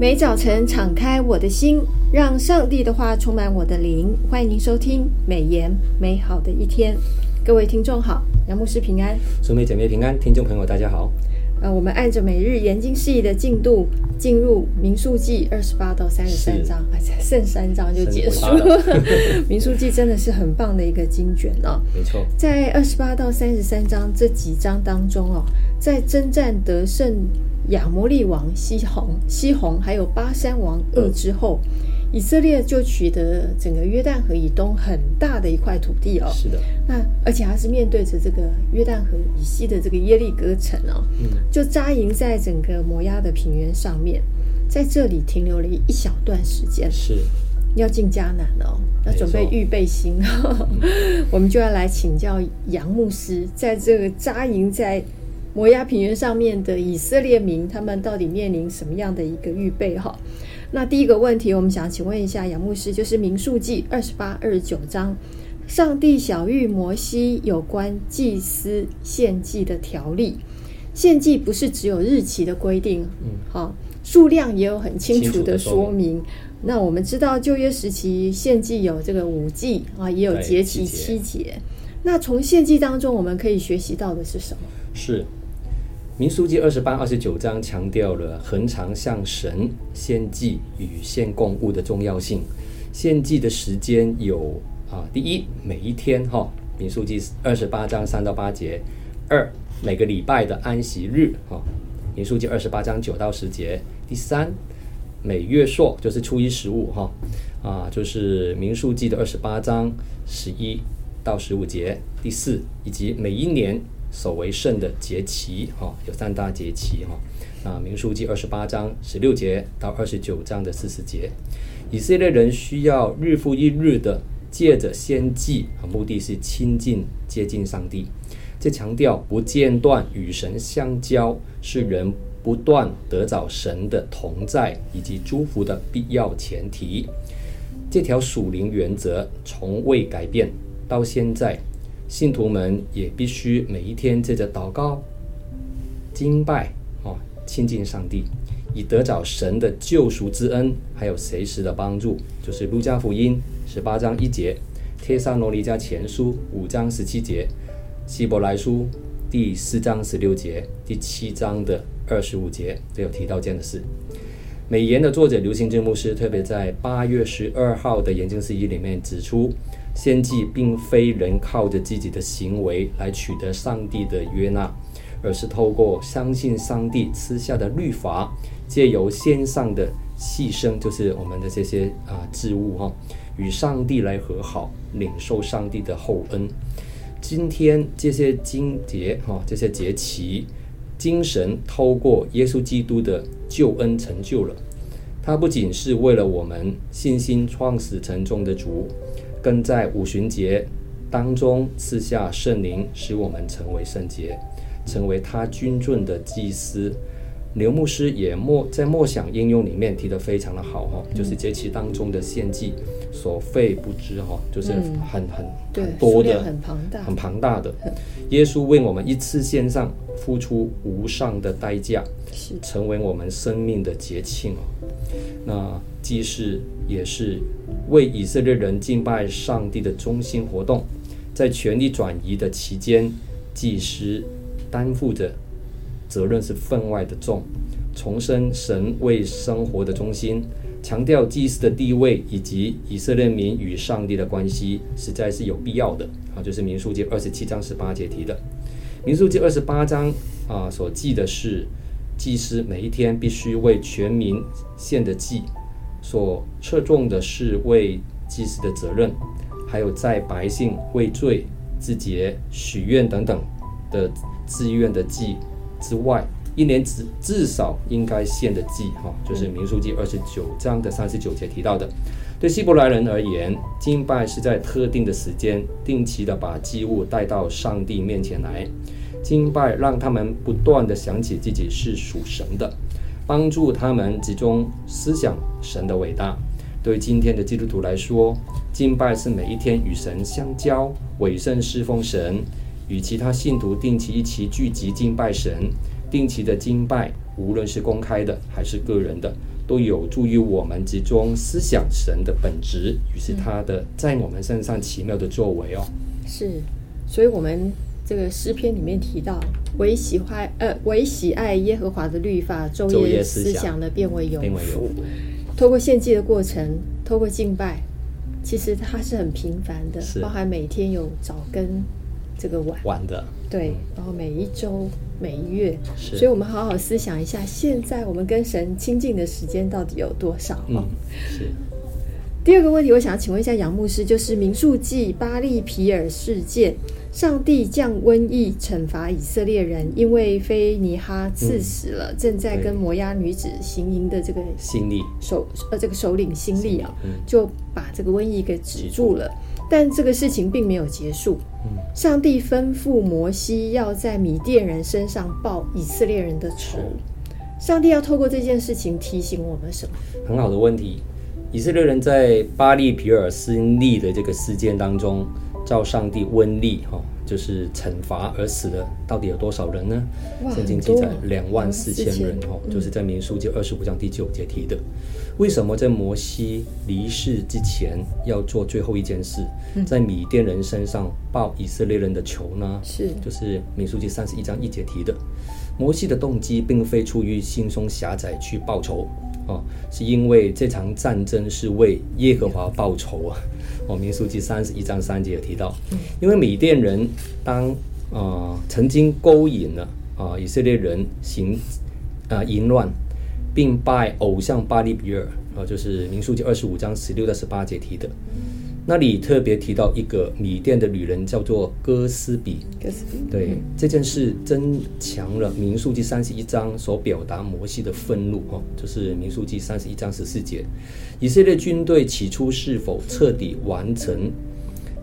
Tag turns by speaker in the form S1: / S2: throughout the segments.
S1: 每早晨敞开我的心，让上帝的话充满我的灵。欢迎您收听美言美好的一天，各位听众好，杨牧师平安，
S2: 兄妹姐妹平安，听众朋友大家好。
S1: 呃，我们按着每日研经释义的进度，进入民数记二十八到三十三章，剩三章就结束了。民数记真的是很棒的一个经卷哦。
S2: 没错，
S1: 在二十八到三十三章这几章当中哦，在征战得胜。亚摩利王西宏、西宏还有巴山王噩之后，嗯，以色列就取得整个约旦河以东很大的一块土地哦。
S2: 是的，
S1: 那而且还是面对着这个约旦河以西的这个耶利哥城哦，嗯，就扎营在整个摩押的平原上面，在这里停留了一小段时间。
S2: 是，
S1: 要进迦南哦，要准备预备心，嗯，我们就要来请教杨牧师，在这个扎营在。摩押平原上面的以色列民，他们到底面临什么样的一个预备？哈，那第一个问题，我们想请问一下杨牧师，就是民数记二十八、二十九章，上帝晓諭摩西有关祭司献祭的条例。献祭不是只有日期的规定，嗯，好，数量也有很清楚的说明。那我们知道旧约时期献祭有这个五祭啊，也有节期七节。那从献祭当中，我们可以学习到的是什么？
S2: 是。民数记二十八、二十九章强调了恒常向神献祭与献供物的重要性。献祭的时间有啊，第一，每一天哈，民数记二十八章三到八节；二，每个礼拜的安息日哈，民数记二十八章九到十节；第三，每月朔就是初一十五哈，啊，就是民数记的二十八章十一到十五节；第四，以及每一年。守为圣的节期，哈，有三大节期，哈，啊，民数记二十八章十六节到二十九章的四十节，以色列人需要日复一日的借着献祭，目的是亲近接近上帝。这强调不间断与神相交，是人不断得着神的同在以及祝福的必要前提。这条属灵原则从未改变，到现在。信徒们也必须每一天借着祷告、敬拜，哦，亲近上帝，以得着神的救赎之恩，还有随时的帮助。就是路加福音十八章一节，帖撒罗尼迦前书五章十七节，希伯来书第四章十六节，第七章的二十五节都有提到这样的事。美言的作者刘兴正牧师特别在八月十二号的研经事宜里面指出。献祭并非人靠着自己的行为来取得上帝的悦纳，而是透过相信上帝赐下的律法，借由献上的牺牲，就是我们的这些啊祭物哈，与上帝来和好，领受上帝的厚恩。今天这些经节哈，这些节期，精神透过耶稣基督的救恩成就了。他不仅是为了我们信心创始成终的主。更在五旬节当中赐下圣灵，使我们成为圣洁，成为他君尊的祭司。刘牧师也默在默想应用里面提得非常的好哈，就是节期当中的献祭所费不知哈，就是很很很多的，很庞大，很庞大的。耶稣为我们一次献上，付出无上的代价，成为我们生命的节庆哦。那祭祀也是为以色列人敬拜上帝的中心活动，在权力转移的期间，祭司担负着责任是分外的重。重申神为生活的中心，强调祭司的地位以及以色列民与上帝的关系，实在是有必要的啊！就是民数记二十七章十八节提的，民数记二十八章啊所记的是。祭司每一天必须为全民献的祭，所侧重的是为祭司的责任，还有在百姓为罪自洁、许愿等等的自愿的祭之外，一年至至少应该献的祭，哈，就是民数记二十九章的三十九节提到的。对希伯来人而言，敬拜是在特定的时间，定期的把祭物带到上帝面前来。敬拜让他们不断的想起自己是属神的，帮助他们集中思想神的伟大。对今天的基督徒来说，敬拜是每一天与神相交、委身侍奉神，与其他信徒定期一起聚集敬拜神。定期的敬拜，无论是公开的还是个人的，都有助于我们集中思想神的本质，于是他的在我们身上奇妙的作为哦。
S1: 是，所以我们这个诗篇里面提到，唯喜欢呃唯喜爱耶和华的律法，昼夜思想的变为有福。透过献祭的过程，透过敬拜，其实它是很平凡的，包含每天有早跟这个晚
S2: 晚的，
S1: 对，然后每一周。每一月，所以我们好好思想一下，现在我们跟神亲近的时间到底有多少？
S2: 嗯，是。
S1: 第二个问题，我想要请问一下杨牧师，就是民数记巴利皮尔事件，上帝降瘟疫惩罚以色列人，因为菲尼哈刺死了正在跟摩押女子行淫的这个
S2: 心力
S1: 首呃这个首领心力啊，就把这个瘟疫给止住了。但这个事情并没有结束。上帝吩咐摩西要在米甸人身上报以色列人的仇。上帝要透过这件事情提醒我们什么？
S2: 很好的问题。以色列人在巴利皮尔斯利的这个事件当中，照上帝瘟疫哈，就是惩罚而死的，到底有多少人呢？圣经记载两万四千人哈，就是在民数记二十五章第九节提的。为什么在摩西离世之前要做最后一件事，在米甸人身上报以色列人的仇呢？
S1: 是，
S2: 就是民数记三十一章一节提的。摩西的动机并非出于心胸狭窄去报仇，哦，是因为这场战争是为耶和华报仇啊。哦，民书记三十一章三节有提到，因为米甸人当啊、呃、曾经勾引了啊、呃、以色列人行啊、呃、淫乱。并拜偶像巴利比尔，啊，就是民书记二十五章十六到十八节提的。那里特别提到一个米甸的女人，叫做哥斯比。
S1: 哥斯比，
S2: 对、嗯、这件事增强了民数记三十一章所表达摩西的愤怒，哦，就是民数记三十一章十四节。以色列军队起初是否彻底完成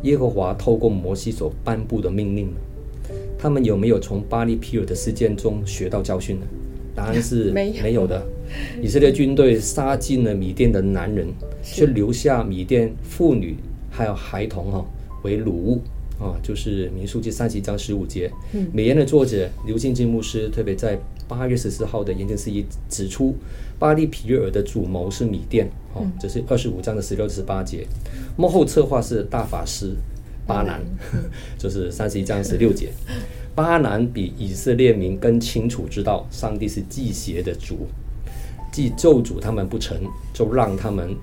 S2: 耶和华透过摩西所颁布的命令呢？他们有没有从巴力毗珥的事件中学到教训呢？答案是 没有的。以色列军队杀尽了米甸的男人，却留下米甸妇女还有孩童哈为掳物啊，就是民数记三十一章十五节。美言的作者刘信金牧师特别在八月十四号的研经释义指出，巴利皮约尔的主谋是米甸哦，这是二十五章的十六至十八节。幕后策划是大法师巴南，就 是三十一章十六节。巴南比以色列民更清楚知道，上帝是忌邪的主，既咒诅他们不成，就让他们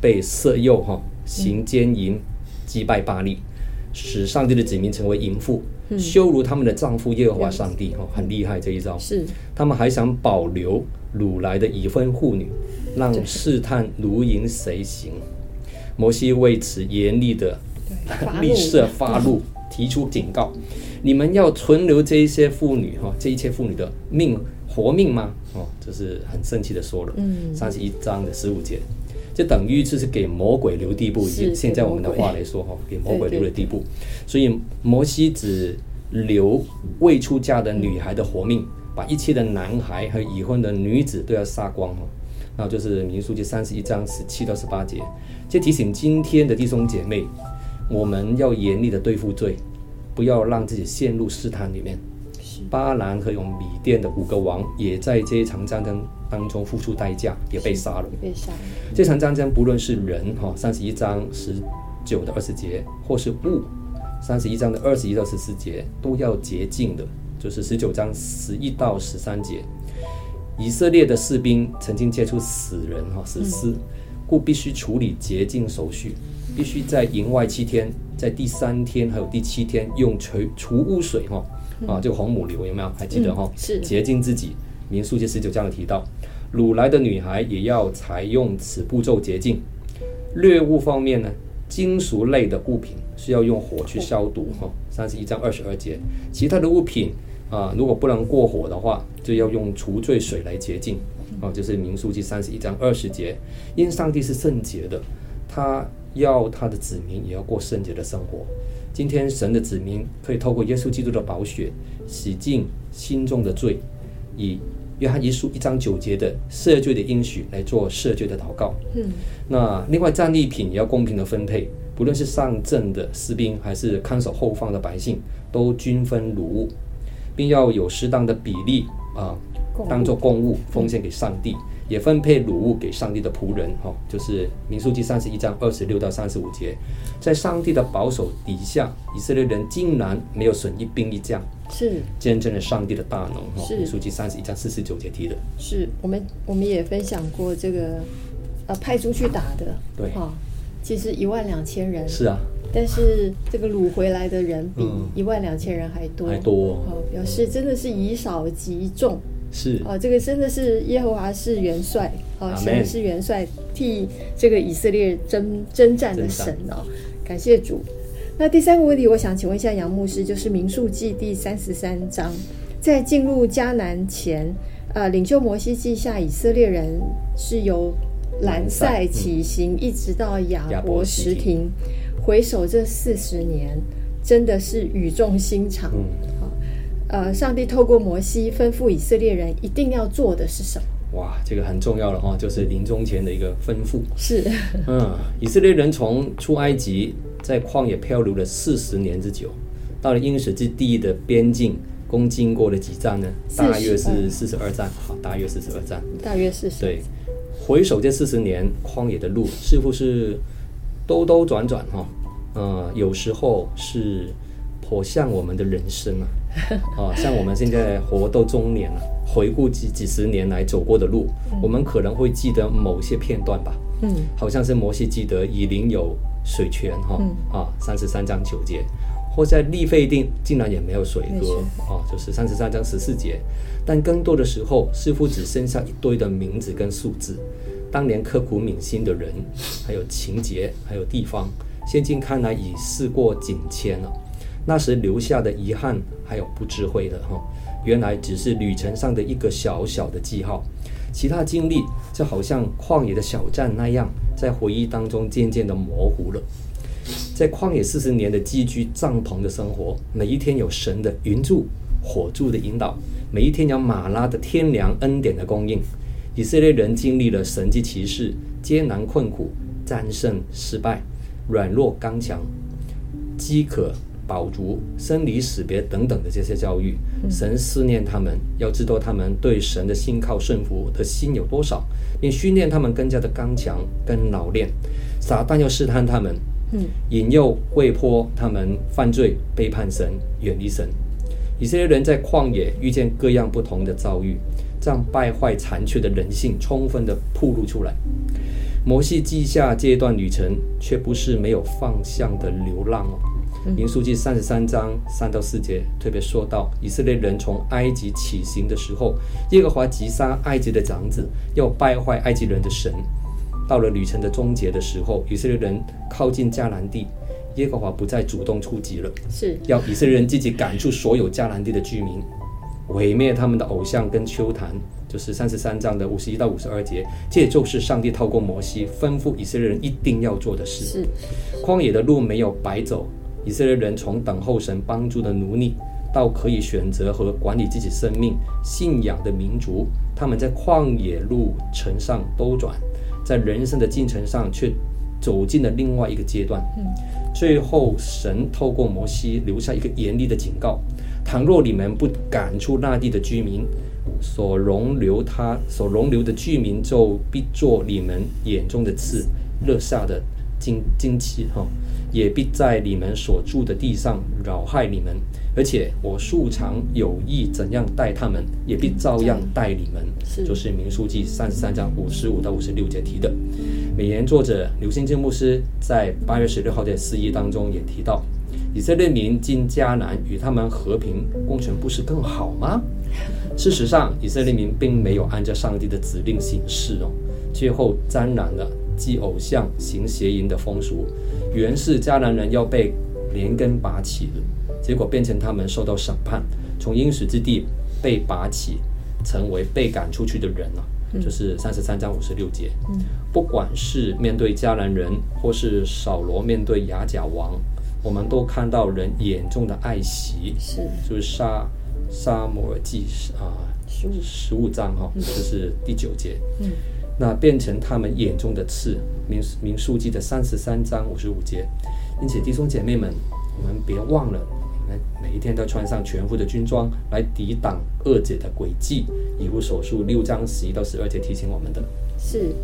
S2: 被色诱哈行奸淫，击败巴力，使上帝的子民成为淫妇，羞辱他们的丈夫耶和华上帝哈，很厉害这一招。
S1: 是，
S2: 他们还想保留掳来的已婚妇女，让试探如影随形。摩西为此严厉的立誓发怒，提出警告。你们要存留这一些妇女哈，这一切妇女的命活命吗？哦，这是很生气的说了。嗯，三十一章的十五节，就等于就是给魔鬼留地步。以现在我们的话来说哈，给魔鬼留了地步。所以摩西只留未出嫁的女孩的活命，把一切的男孩和已婚的女子都要杀光哈。然后就是民数记三十一章十七到十八节，就提醒今天的弟兄姐妹，我们要严厉的对付罪。不要让自己陷入试探里面。巴兰和用米甸的五个王也在这一场战争当中付出代价，也被杀了。
S1: 被杀
S2: 了。这场战争不论是人哈，三十一章十九的二十节，或是物，三十一章的二十一到十四节，都要洁净的。就是十九章十一到十三节，以色列的士兵曾经接触死人哈，死尸，故必须处理洁净手续，必须在营外七天。在第三天还有第七天，用除除污水哈啊，这个红母牛有没有？还记得哈？
S1: 嗯、是
S2: 洁净自己。民数记十九章提到，掳来的女孩也要采用此步骤洁净。掠物方面呢，金属类的物品是要用火去消毒哈。三十一章二十二节，其他的物品啊，如果不能过火的话，就要用除罪水来洁净啊。就是民数记三十一章二十节，因上帝是圣洁的，他。要他的子民也要过圣洁的生活。今天神的子民可以透过耶稣基督的宝血洗净心中的罪，以约翰一书一章九节的赦罪的应许来做赦罪的祷告。嗯，那另外战利品也要公平的分配，不论是上阵的士兵还是看守后方的百姓，都均分如物，并要有适当的比例啊，当做供物奉献给上帝。也分配掳物给上帝的仆人，哈，就是民数记三十一章二十六到三十五节，在上帝的保守底下，以色列人竟然没有损一兵一将，
S1: 是。
S2: 见证了上帝的大能，哈。
S1: 是。
S2: 民数记三十一章四十九节提的，
S1: 是我们我们也分享过这个，呃，派出去打的，
S2: 对，
S1: 哈，其实一万两千人，
S2: 是啊。
S1: 但是这个掳回来的人比一万两千人还多，
S2: 还多
S1: 哦，表示真的是以少击众，
S2: 是
S1: 哦，这个真的是耶和华是元帅，哦，神是元帅，替这个以色列征征战的神哦，感谢主。那第三个问题，我想请问一下杨牧师，就是民数记第三十三章，在进入迦南前，呃，领袖摩西记下以色列人是由兰塞起行，嗯、一直到亚伯石亭。回首这四十年，真的是语重心长。呃，上帝透过摩西吩咐以色列人一定要做的是什么？
S2: 哇，这个很重要了哈，就是临终前的一个吩咐。
S1: 是，
S2: 嗯，以色列人从出埃及在旷野漂流了四十年之久，到了应许之地的边境，共经过了几站呢？大约是四十二站，好，大约四十二站，
S1: 大约四十。
S2: 对，回首这四十年旷野的路，似乎是兜兜转转哈。呃，有时候是颇像我们的人生啊，啊，像我们现在活到中年了，回顾几几十年来走过的路，嗯、我们可能会记得某些片段吧。嗯，好像是摩西记得以琳有水泉哈，哦嗯、啊，三十三章九节，或在利费定竟然也没有水喝啊，就是三十三章十四节。但更多的时候，似乎只剩下一堆的名字跟数字，当年刻骨铭心的人，还有情节，还有地方。现今看来已事过境迁了，那时留下的遗憾还有不智慧的哈，原来只是旅程上的一个小小的记号，其他经历就好像旷野的小站那样，在回忆当中渐渐的模糊了。在旷野四十年的寄居帐篷的生活，每一天有神的云柱火柱的引导，每一天有马拉的天粮恩典的供应，以色列人经历了神迹奇事，艰难困苦，战胜失败。软弱刚强、饥渴饱足、生离死别等等的这些教育，神思念他们，要知道他们对神的信靠顺服的心有多少，并训练他们更加的刚强跟老练。撒旦要试探他们，引诱、会迫他们犯罪、背叛神、远离神。以色列人在旷野遇见各样不同的遭遇，这样败坏残缺的人性充分的暴露出来。摩西记下这段旅程，却不是没有方向的流浪哦。民书记三十三章三到四节特别说到，以色列人从埃及起行的时候，耶和华击杀埃及的长子，要败坏埃及人的神。到了旅程的终结的时候，以色列人靠近迦南地，耶和华不再主动出击了，是要以色列人自己赶出所有迦南地的居民，毁灭他们的偶像跟丘坛。就是三十三章的五十一到五十二节，这也就是上帝透过摩西吩咐以色列人一定要做的事。是，旷野的路没有白走，以色列人从等候神帮助的奴隶，到可以选择和管理自己生命、信仰的民族，他们在旷野路程上兜转，在人生的进程上却走进了另外一个阶段。嗯，最后神透过摩西留下一个严厉的警告：倘若你们不赶出那地的居民，所容留他所容留的居民，就必做你们眼中的刺，肋下的荆荆棘哈，也必在你们所住的地上扰害你们。而且我素常有意怎样待他们，也必照样待你们。是就是民书记三十三章五十五到五十六节提的。美言作者刘兴正牧师在八月十六号的四一当中也提到，以色列民进迦南与他们和平共存，不是更好吗？事实上，以色列民并没有按照上帝的指令行事哦，最后沾染了祭偶像、行邪淫的风俗。原是迦南人要被连根拔起的，结果变成他们受到审判，从应许之地被拔起，成为被赶出去的人了。就是三十三章五十六节。不管是面对迦南人，或是扫罗面对亚甲王，我们都看到人眼中的爱惜，是就是杀。撒母耳记啊，十五十五章哈，这是第九节。嗯，那变成他们眼中的刺。民民数记的三十三章五十五节。因此，弟兄姐妹们，我们别忘了，们每一天都穿上全副的军装来抵挡恶者的诡计。以弗所书六章十一到十二节提醒我们的。
S1: 是，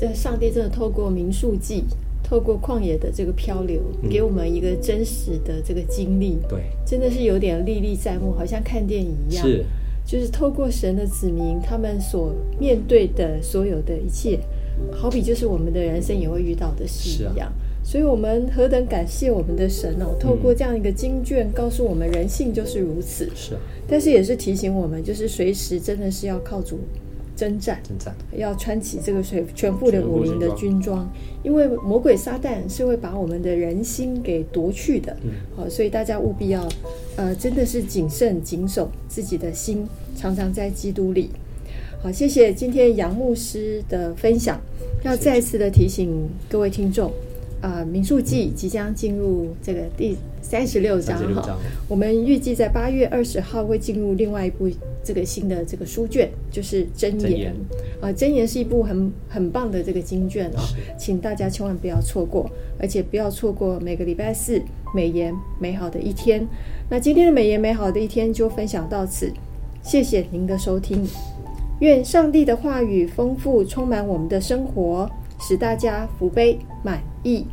S1: 这上帝真的透过民数记，透过旷野的这个漂流，给我们一个真实的这个经历。
S2: 嗯、对，
S1: 真的是有点历历在目，好像看电影一样。
S2: 是，
S1: 就是透过神的子民，他们所面对的所有的一切，好比就是我们的人生也会遇到的事一样。啊、所以，我们何等感谢我们的神哦！透过这样一个经卷，告诉我们人性就是如此。
S2: 是啊，
S1: 但是也是提醒我们，就是随时真的是要靠主。征战，
S2: 征战，
S1: 要穿起这个全全部的武林的军装，因为魔鬼撒旦是会把我们的人心给夺去的。嗯，好，所以大家务必要，呃，真的是谨慎谨守自己的心，常常在基督里。好，谢谢今天杨牧师的分享，要再次的提醒各位听众，啊、呃，民数记即将进入这个第三十六章哈，我们预计在八月二十号会进入另外一部。这个新的这个书卷就是箴言，啊，箴言是一部很很棒的这个经卷哦，请大家千万不要错过，而且不要错过每个礼拜四美言美好的一天。那今天的美言美好的一天就分享到此，谢谢您的收听，愿上帝的话语丰富充满我们的生活，使大家福杯满意。